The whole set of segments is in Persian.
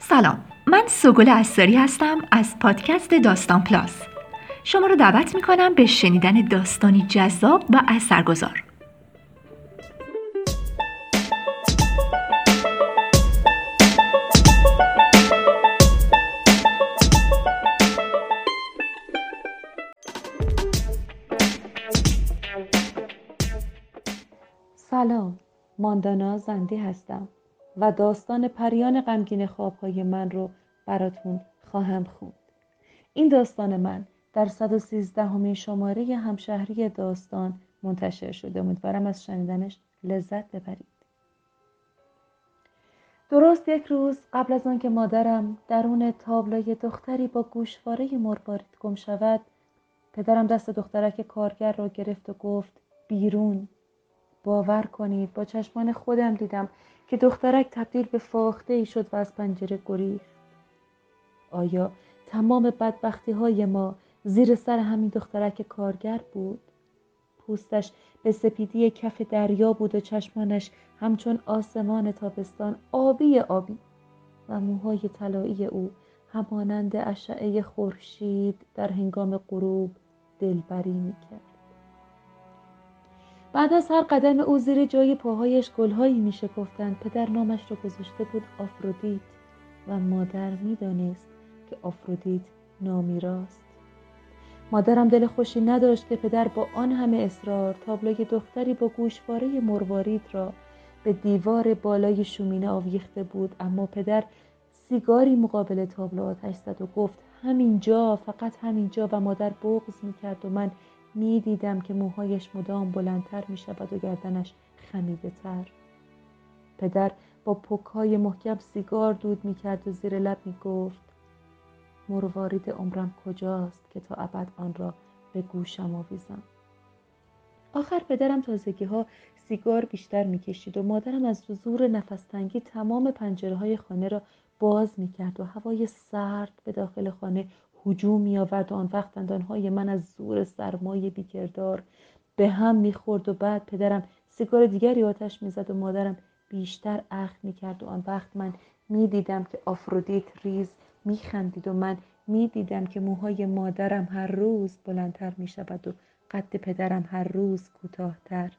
سلام من سوگل اساری هستم از پادکست داستان پلاس. شما رو دعوت می کنم به شنیدن داستانی جذاب و اثرگذار. سلام ماندانا زندی هستم. و داستان پریان غمگین خوابهای من رو براتون خواهم خوند. این داستان من در 113 همین شماره همشهری داستان منتشر شده. امیدوارم از شنیدنش لذت ببرید. درست یک روز قبل از آنکه مادرم درون تابلوی دختری با گوشواره مربارید گم شود پدرم دست دخترک کارگر را گرفت و گفت بیرون. باور کنید با چشمان خودم دیدم که دخترک تبدیل به فاخته ای شد و از پنجره گریخت. آیا تمام بدبختی های ما زیر سر همین دخترک کارگر بود؟ پوستش به سپیدی کف دریا بود و چشمانش همچون آسمان تابستان آبی آبی. و موهای طلایی او همانند اشعه خورشید در هنگام غروب دلبری می‌کرد. بعد از هر قدم او زیر جای پاهایش گلهایی می شکفتند. پدر نامش را گذاشته بود آفرودیت و مادر می‌دانست که آفرودیت نامی راست. مادرم دل خوشی نداشت که پدر با آن همه اصرار تابلوی دختری با گوشواره مروارید را به دیوار بالای شومینه آویخته بود. اما پدر سیگاری مقابل تابلو آتش زد و گفت همینجا فقط همینجا. و مادر بغض می‌کرد و من می دیدم که موهایش مدام بلندتر می شود و گردنش خمیده تر. پدر با پکهای محکم سیگار دود می کرد و زیر لب می گفت مروارید عمرم کجاست که تا ابد آن را به گوشم آویزم. آخر پدرم تازگی ها سیگار بیشتر می‌کشید و مادرم از زور نفستنگی تمام پنجره های خانه را باز می‌کرد و هوای سرد به داخل خانه هجوم می آورد و آن وقت دندانهای من از زور سرمای بیکردار به هم می‌خورد و بعد پدرم سیگار دیگری آتش می‌زد و مادرم بیشتر اخم می‌کرد و آن وقت من می‌دیدم که آفرودیت ریز میخندید و من می‌دیدم که موهای مادرم هر روز بلندتر می‌شود و قد پدرم هر روز کوتاهتر.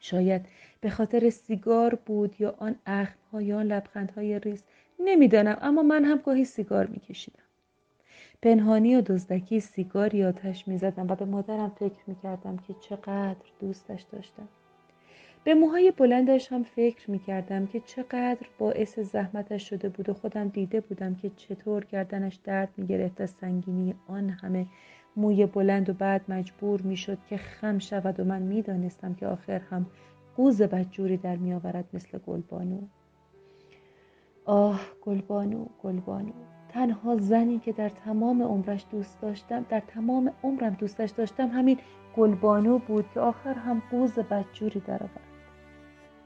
شاید به خاطر سیگار بود یا آن اخمها یا لبخندهای ریز نمی‌دانم اما من هم گاهی سیگار میکشیدم. پنهانی و دزدکی سیگاری آتش می‌زدم و به مادرم فکر می‌کردم که چقدر دوستش داشتم. به موهای بلندش هم فکر می‌کردم که چقدر باعث زحمتش شده بود و خودم دیده بودم که چطور گردنش درد می‌گرفت از سنگینی آن همه موی بلند و بعد مجبور می‌شد که خم شود و من می‌دانستم که آخر هم قوز بدجوری در میآورد مثل گلبانو. آه گلبانو گلبانو. تنها زنی که در تمام عمرش دوست داشتم در تمام عمرم دوستش داشتم همین گلبانو بود که آخر هم قوز بدجوری درآورد.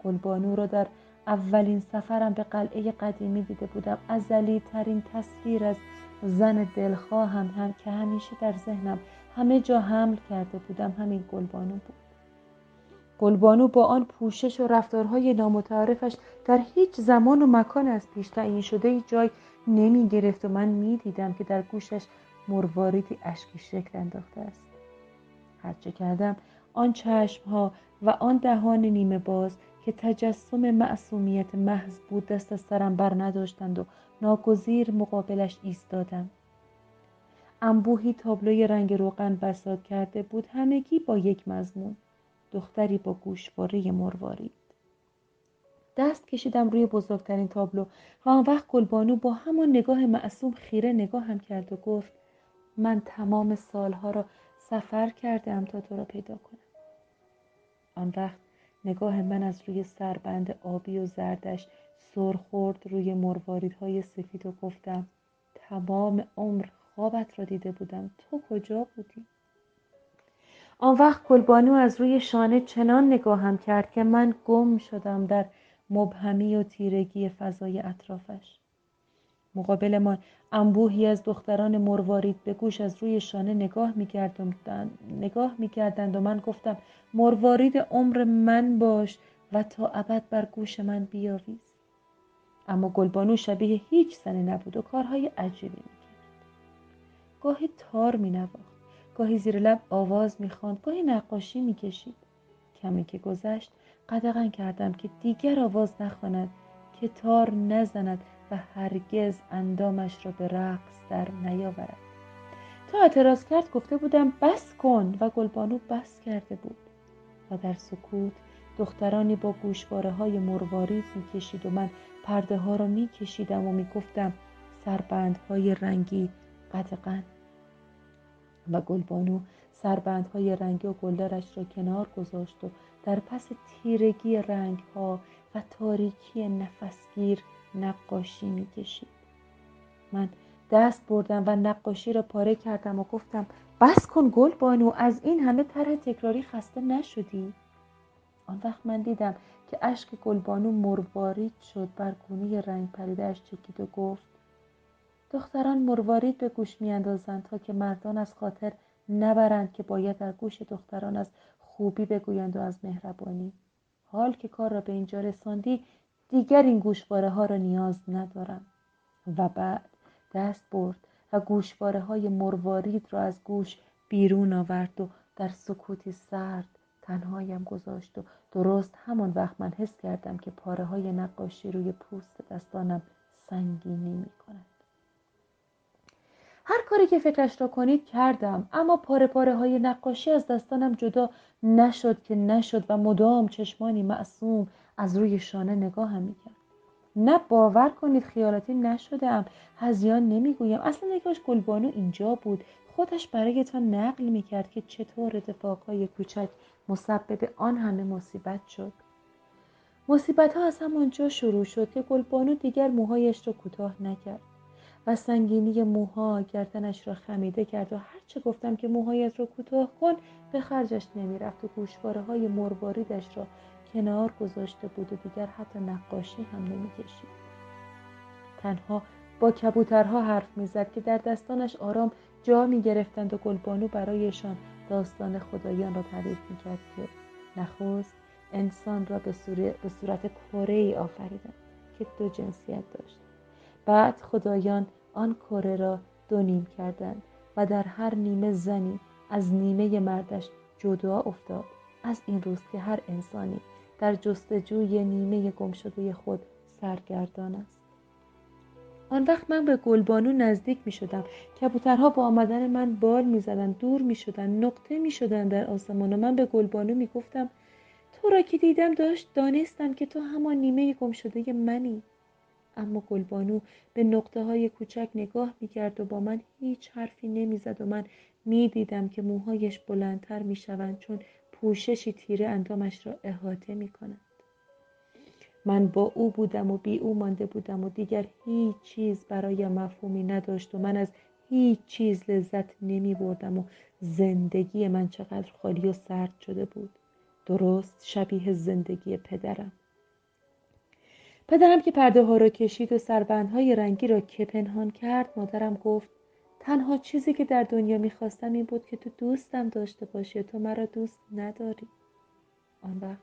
گلبانو را در اولین سفرم به قلعه قدیمی دیده بودم. ازلی ترین تصویر از زن دلخواهم هم که همیشه در ذهنم همه جا حمل کرده بودم همین گلبانو بود. گلبانو با آن پوشش و رفتارهای نامتعارفش در هیچ زمان و مکان از پیش تعیین شده جای نمی گرفت و من می دیدم که در گوشش مرواریدی اشکی شکل انداخته است. هرچه کردم آن چشم ها و آن دهان نیمه باز که تجسم معصومیت محض بود دست از سرم بر نداشتند و ناگزیر مقابلش ایستادم. انبوهی تابلوی رنگ روغن بساد کرده بود همگی با یک مضمون دختری با گوشواره مروارید. دست کشیدم روی بزرگترین تابلو و آن وقت گلبانو با همان نگاه معصوم خیره نگاهم کرد و گفت من تمام سالها را سفر کردم تا تو را پیدا کنم. آن وقت نگاه من از روی سربند آبی و زردش سر خورد روی مرواریدهای سفید و گفتم تمام عمر خوابت را دیده بودم تو کجا بودی؟ آن وقت گلبانو از روی شانه چنان نگاهم کرد که من گم شدم در مبهمی و تیرگی فضای اطرافش. مقابل ما انبوهی از دختران مروارید به گوش از روی شانه نگاه می‌کردند نگاه می‌کردند و من گفتم مروارید عمر من باش و تا ابد بر گوش من بیاویز. اما گلبانو شبیه هیچ زنی نبود و کارهای عجیبی می‌کرد. گاهی تار مینواخت گاهی زیر لب آواز می‌خواند گاهی نقاشی می‌کشید. کمی که گذشت قدغن کردم که دیگر آواز نخواند که تار نزند و هرگز اندامش را به رقص در نیاورد. تا اعتراض کرد گفته بودم بس کن و گلبانو بس کرده بود. و در سکوت دخترانی با گوشواره های مروارید می‌کشید و من پرده ها را میکشیدم و می‌گفتم سربندهای رنگی قدغن. و گلبانو سربندهای رنگی و گلدارش را کنار گذاشت و در پس تیرگی رنگ ها و تاریکی نفسگیر نقاشی می‌کشید. من دست بردم و نقاشی را پاره کردم و گفتم بس کن گل بانو از این همه طرح تکراری خسته نشدی. آن وقت من دیدم که اشک گلبانو مروارید شد بر گونه رنگ پریدهاش چکید و گفت دختران مروارید به گوش میاندازند تا که مردان از خاطر نبرند که باید در گوش دختران از خوبی بگویند و از مهربانی حال که کار را به اینجا رساندی دیگر این گوشواره ها را نیاز ندارم و بعد دست برد و گوشواره های مروارید را از گوش بیرون آورد و در سکوتی سرد تنهایم گذاشت و درست همان وقت من حس کردم که پاره های نقاشی روی پوست دستانم سنگینی می کند. هر کاری که فکرش را کنید کردم. اما پاره پاره های نقاشی از دستانم جدا نشد که نشد و مدام چشمانی معصوم از روی شانه نگاهم می‌کرد. نه باور کنید خیالاتی نشدم هزیان نمی‌گویم. اصلا نگاش گلبانو اینجا بود. خودش برایتان نقل می‌کرد که چطور اتفاقهای کوچک مسبب آن همه مصیبت شد. مصیبت ها از همانجا شروع شد که گلبانو دیگر موهایش را کوتاه نکرد. و سنگینی موها گردنش را خمیده کرد و هرچه گفتم که موهایت را کوتاه کن به خرجش نمی‌رفت و گوشواره های مرواریدش را کنار گذاشته بود و دیگر حتی نقاشی هم نمی‌کشید. تنها با کبوترها حرف می‌زد که در دستانش آرام جا می گرفتند و گلبانو برایشان داستان خدایان را تعریف می‌کرد که نخست انسان را به, به صورت کره ای آفریدند که دو جنسیت داشت. بعد خدایان آن کره را دو نیم کردند و در هر نیمه زنی از نیمه مردش جدا افتاد. از این روز که هر انسانی در جستجوی نیمه گمشده خود سرگردان است. آن وقت من به گلبانو نزدیک می شدم. کبوترها با آمدن من بال می زدن دور می شدن نقطه می شدن در آسمان و من به گلبانو می گفتم تو را که دیدم داشت دانستم که تو همان نیمه گم شده منی. اما گلبانو به نقطه های کوچک نگاه می کرد و با من هیچ حرفی نمی زد و من می دیدم که موهایش بلندتر می شوند چون پوششی تیره اندامش را احاطه می کند. من با او بودم و بی او مانده بودم و دیگر هیچ چیز برای مفهومی نداشت و من از هیچ چیز لذت نمی بردم و زندگی من چقدر خالی و سرد شده بود درست شبیه زندگی پدرم پدرم که پرده ها را کشید و سربندهای رنگی را که پنهان کرد مادرم گفت تنها چیزی که در دنیا می‌خواستم این بود که تو دوستم داشته باشی تو مرا دوست نداری. آن وقت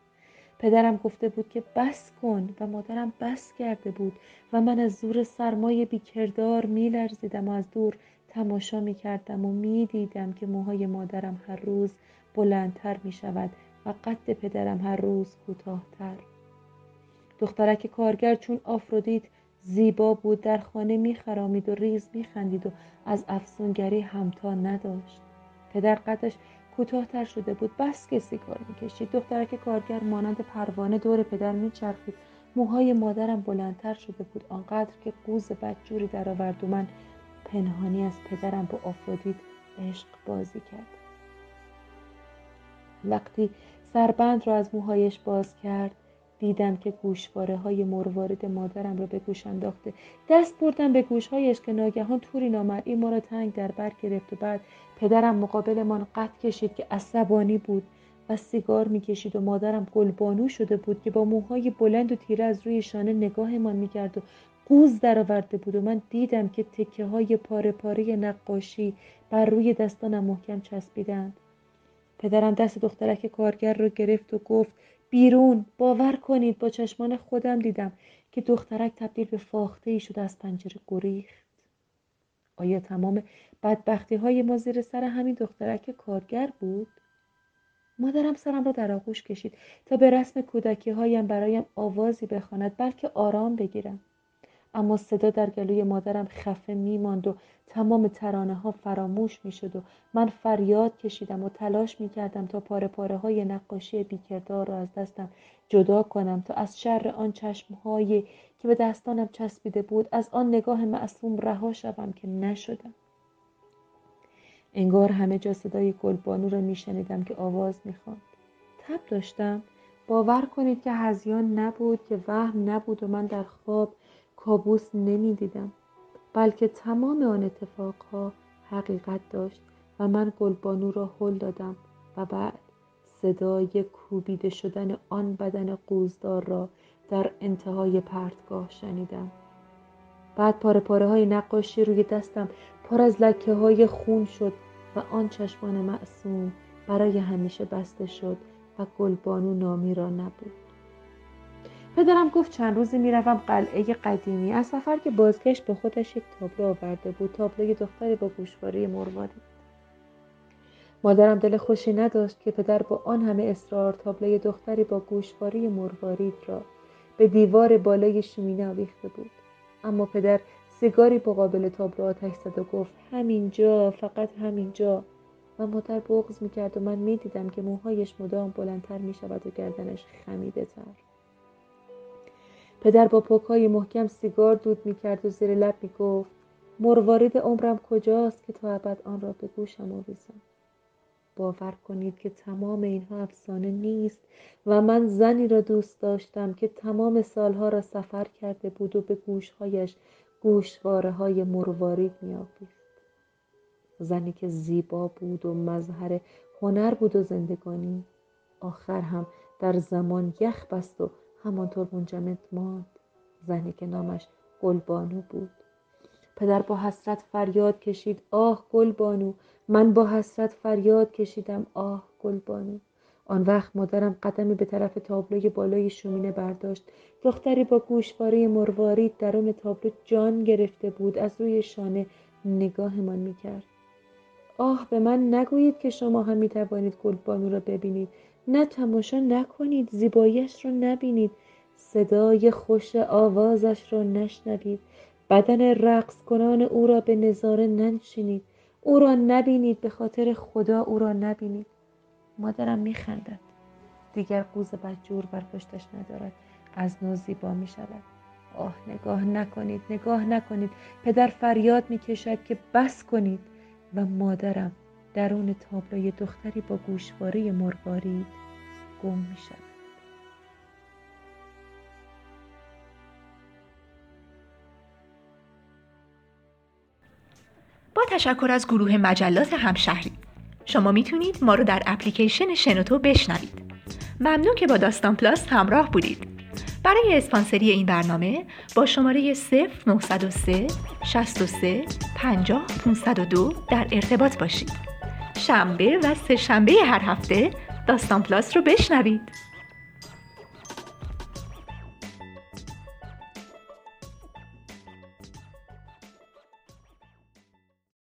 پدرم گفته بود که بس کن و مادرم بس کرده بود و من از زور سرمایه بیکردار میلرزیدم و از دور تماشا می‌کردم و می‌دیدم که موهای مادرم هر روز بلندتر می شود و قد پدرم هر روز کوتاهتر. دخترک کارگر چون آفرودیت زیبا بود در خانه میخرامید و ریز میخندید و از افسونگری همتا نداشت. پدر قدش کوتاهتر شده بود بس که سیگار می‌کشید. دخترک کارگر مانند پروانه دور پدر میچرخید. موهای مادرم بلندتر شده بود. آنقدر که قوز بدجوری درآورد و من پنهانی از پدرم با آفرودیت عشق بازی کرد. وقتی سربند را از موهایش باز کرد دیدم که گوشواره های مروارید مادرم را به گوش انداخته. دست بردم به گوشهایش که ناگهان توری نامرئی ما را تنگ در بر گرفت و بعد پدرم مقابلمان قد کشید که عصبانی بود و سیگار می‌کشید و مادرم گلبانو شده بود که با موهای بلند و تیره از روی شانه نگاهمان می‌کرد و قوز درآورده بود و من دیدم که تکه های پاره پاره نقاشی بر روی دستانم محکم چسبیدند. پدرم دست دخترک کارگر را گرفت و گفت بیرون. باور کنید با چشمان خودم دیدم که دخترک تبدیل به فاخته ای شد از پنجره گریخت. آیا تمام بدبختی های ما زیر سر همین دخترک کارگر بود؟ مادرم سرم را در آغوش کشید تا به رسم کودکی هایم برایم آوازی بخواند بلکه آرام بگیرم. اما صدا در گلوی مادرم خفه میماند و تمام ترانه ها فراموش می شد و من فریاد کشیدم و تلاش می کردم تا پاره پاره های نقاشی بیکردار را از دستم جدا کنم تا از شر آن چشم که به دستانم چسبیده بود از آن نگاه معصوم رها شوم که نشدم. انگار همه جا صدای گلبانو را میشنیدم که آواز می‌خواند. تب داشتم. باور کنید که هزیان نبود که وهم نبود و من در خواب کابوس نمی‌دیدم بلکه تمام آن اتفاقها حقیقت داشت و من گلبانو را هل دادم و بعد صدای کوبیده شدن آن بدن قوزدار را در انتهای پرتگاه شنیدم. بعد پاره پاره های نقاشی روی دستم پر از لکه های خون شد و آن چشمان معصوم برای همیشه بسته شد و گلبانو نامی را نبود. پدرم گفت چند روزی می‌روم قلعه قدیمی از سفر که بازگشت به خودش یک تابلو آورده بود. تابلوی دختری با گوشواره مروارید مادرم دل خوشی نداشت که پدر با آن همه اصرار تابلوی دختری با گوشواره مروارید را به دیوار بالای شومینه آویخته بود. اما پدر سیگاری مقابل تابلو آتش زد و گفت همینجا فقط همینجا. و مادر بغز می‌کرد و من می‌دیدم که موهایش مدام بلندتر می‌شود و گردنش خمیده تر. پدر با پاکهای محکم سیگار دود می‌کرد و زیر لب می‌گفت مروارید عمرم کجاست که تا ابد آن را به گوشم آویزم؟ باور کنید که تمام اینها افسانه نیست و من زنی را دوست داشتم که تمام سالها را سفر کرده بود و به گوشهایش گوشواره های مروارید می زنی که زیبا بود و مظهر هنر بود و زندگانی آخر هم در زمان یخ بست و همانطور منجمد ماند. زنی که نامش گلبانو بود. پدر با حسرت فریاد کشید آه گلبانو. من با حسرت فریاد کشیدم آه گلبانو. آن وقت مادرم قدمی به طرف تابلوی بالای شومینه برداشت. دختری با گوشواره مروارید درون تابلو جان گرفته بود از روی شانه نگاهمان می‌کرد. آه به من نگویید که شما هم می‌توانید گلبانو را ببینید. نه تماشا نکنید زیباییش را نبینید صدای خوش آوازش را نشنوید. بدن رقص کنان او را به نظاره ننشینید. او را نبینید به خاطر خدا او را نبینید. مادرم میخندد. دیگر قوز بدجور بر پشتش ندارد. از نو زیبا می شود آه نگاه نکنید نگاه نکنید. پدر فریاد می کشد که بس کنید. و مادرم درون تابلوی دختری با گوشواره مروارید گم می شود با تشکر از گروه مجلات همشهری شما می‌تونید ما رو در اپلیکیشن شنوتو بشنوید. ممنون که با داستان پلاس همراه بودید. برای اسپانسری این برنامه با شماره 0903 63 50 502 در ارتباط باشید. شنبه و سه شنبه هر هفته داستان پلاس رو بشنوید.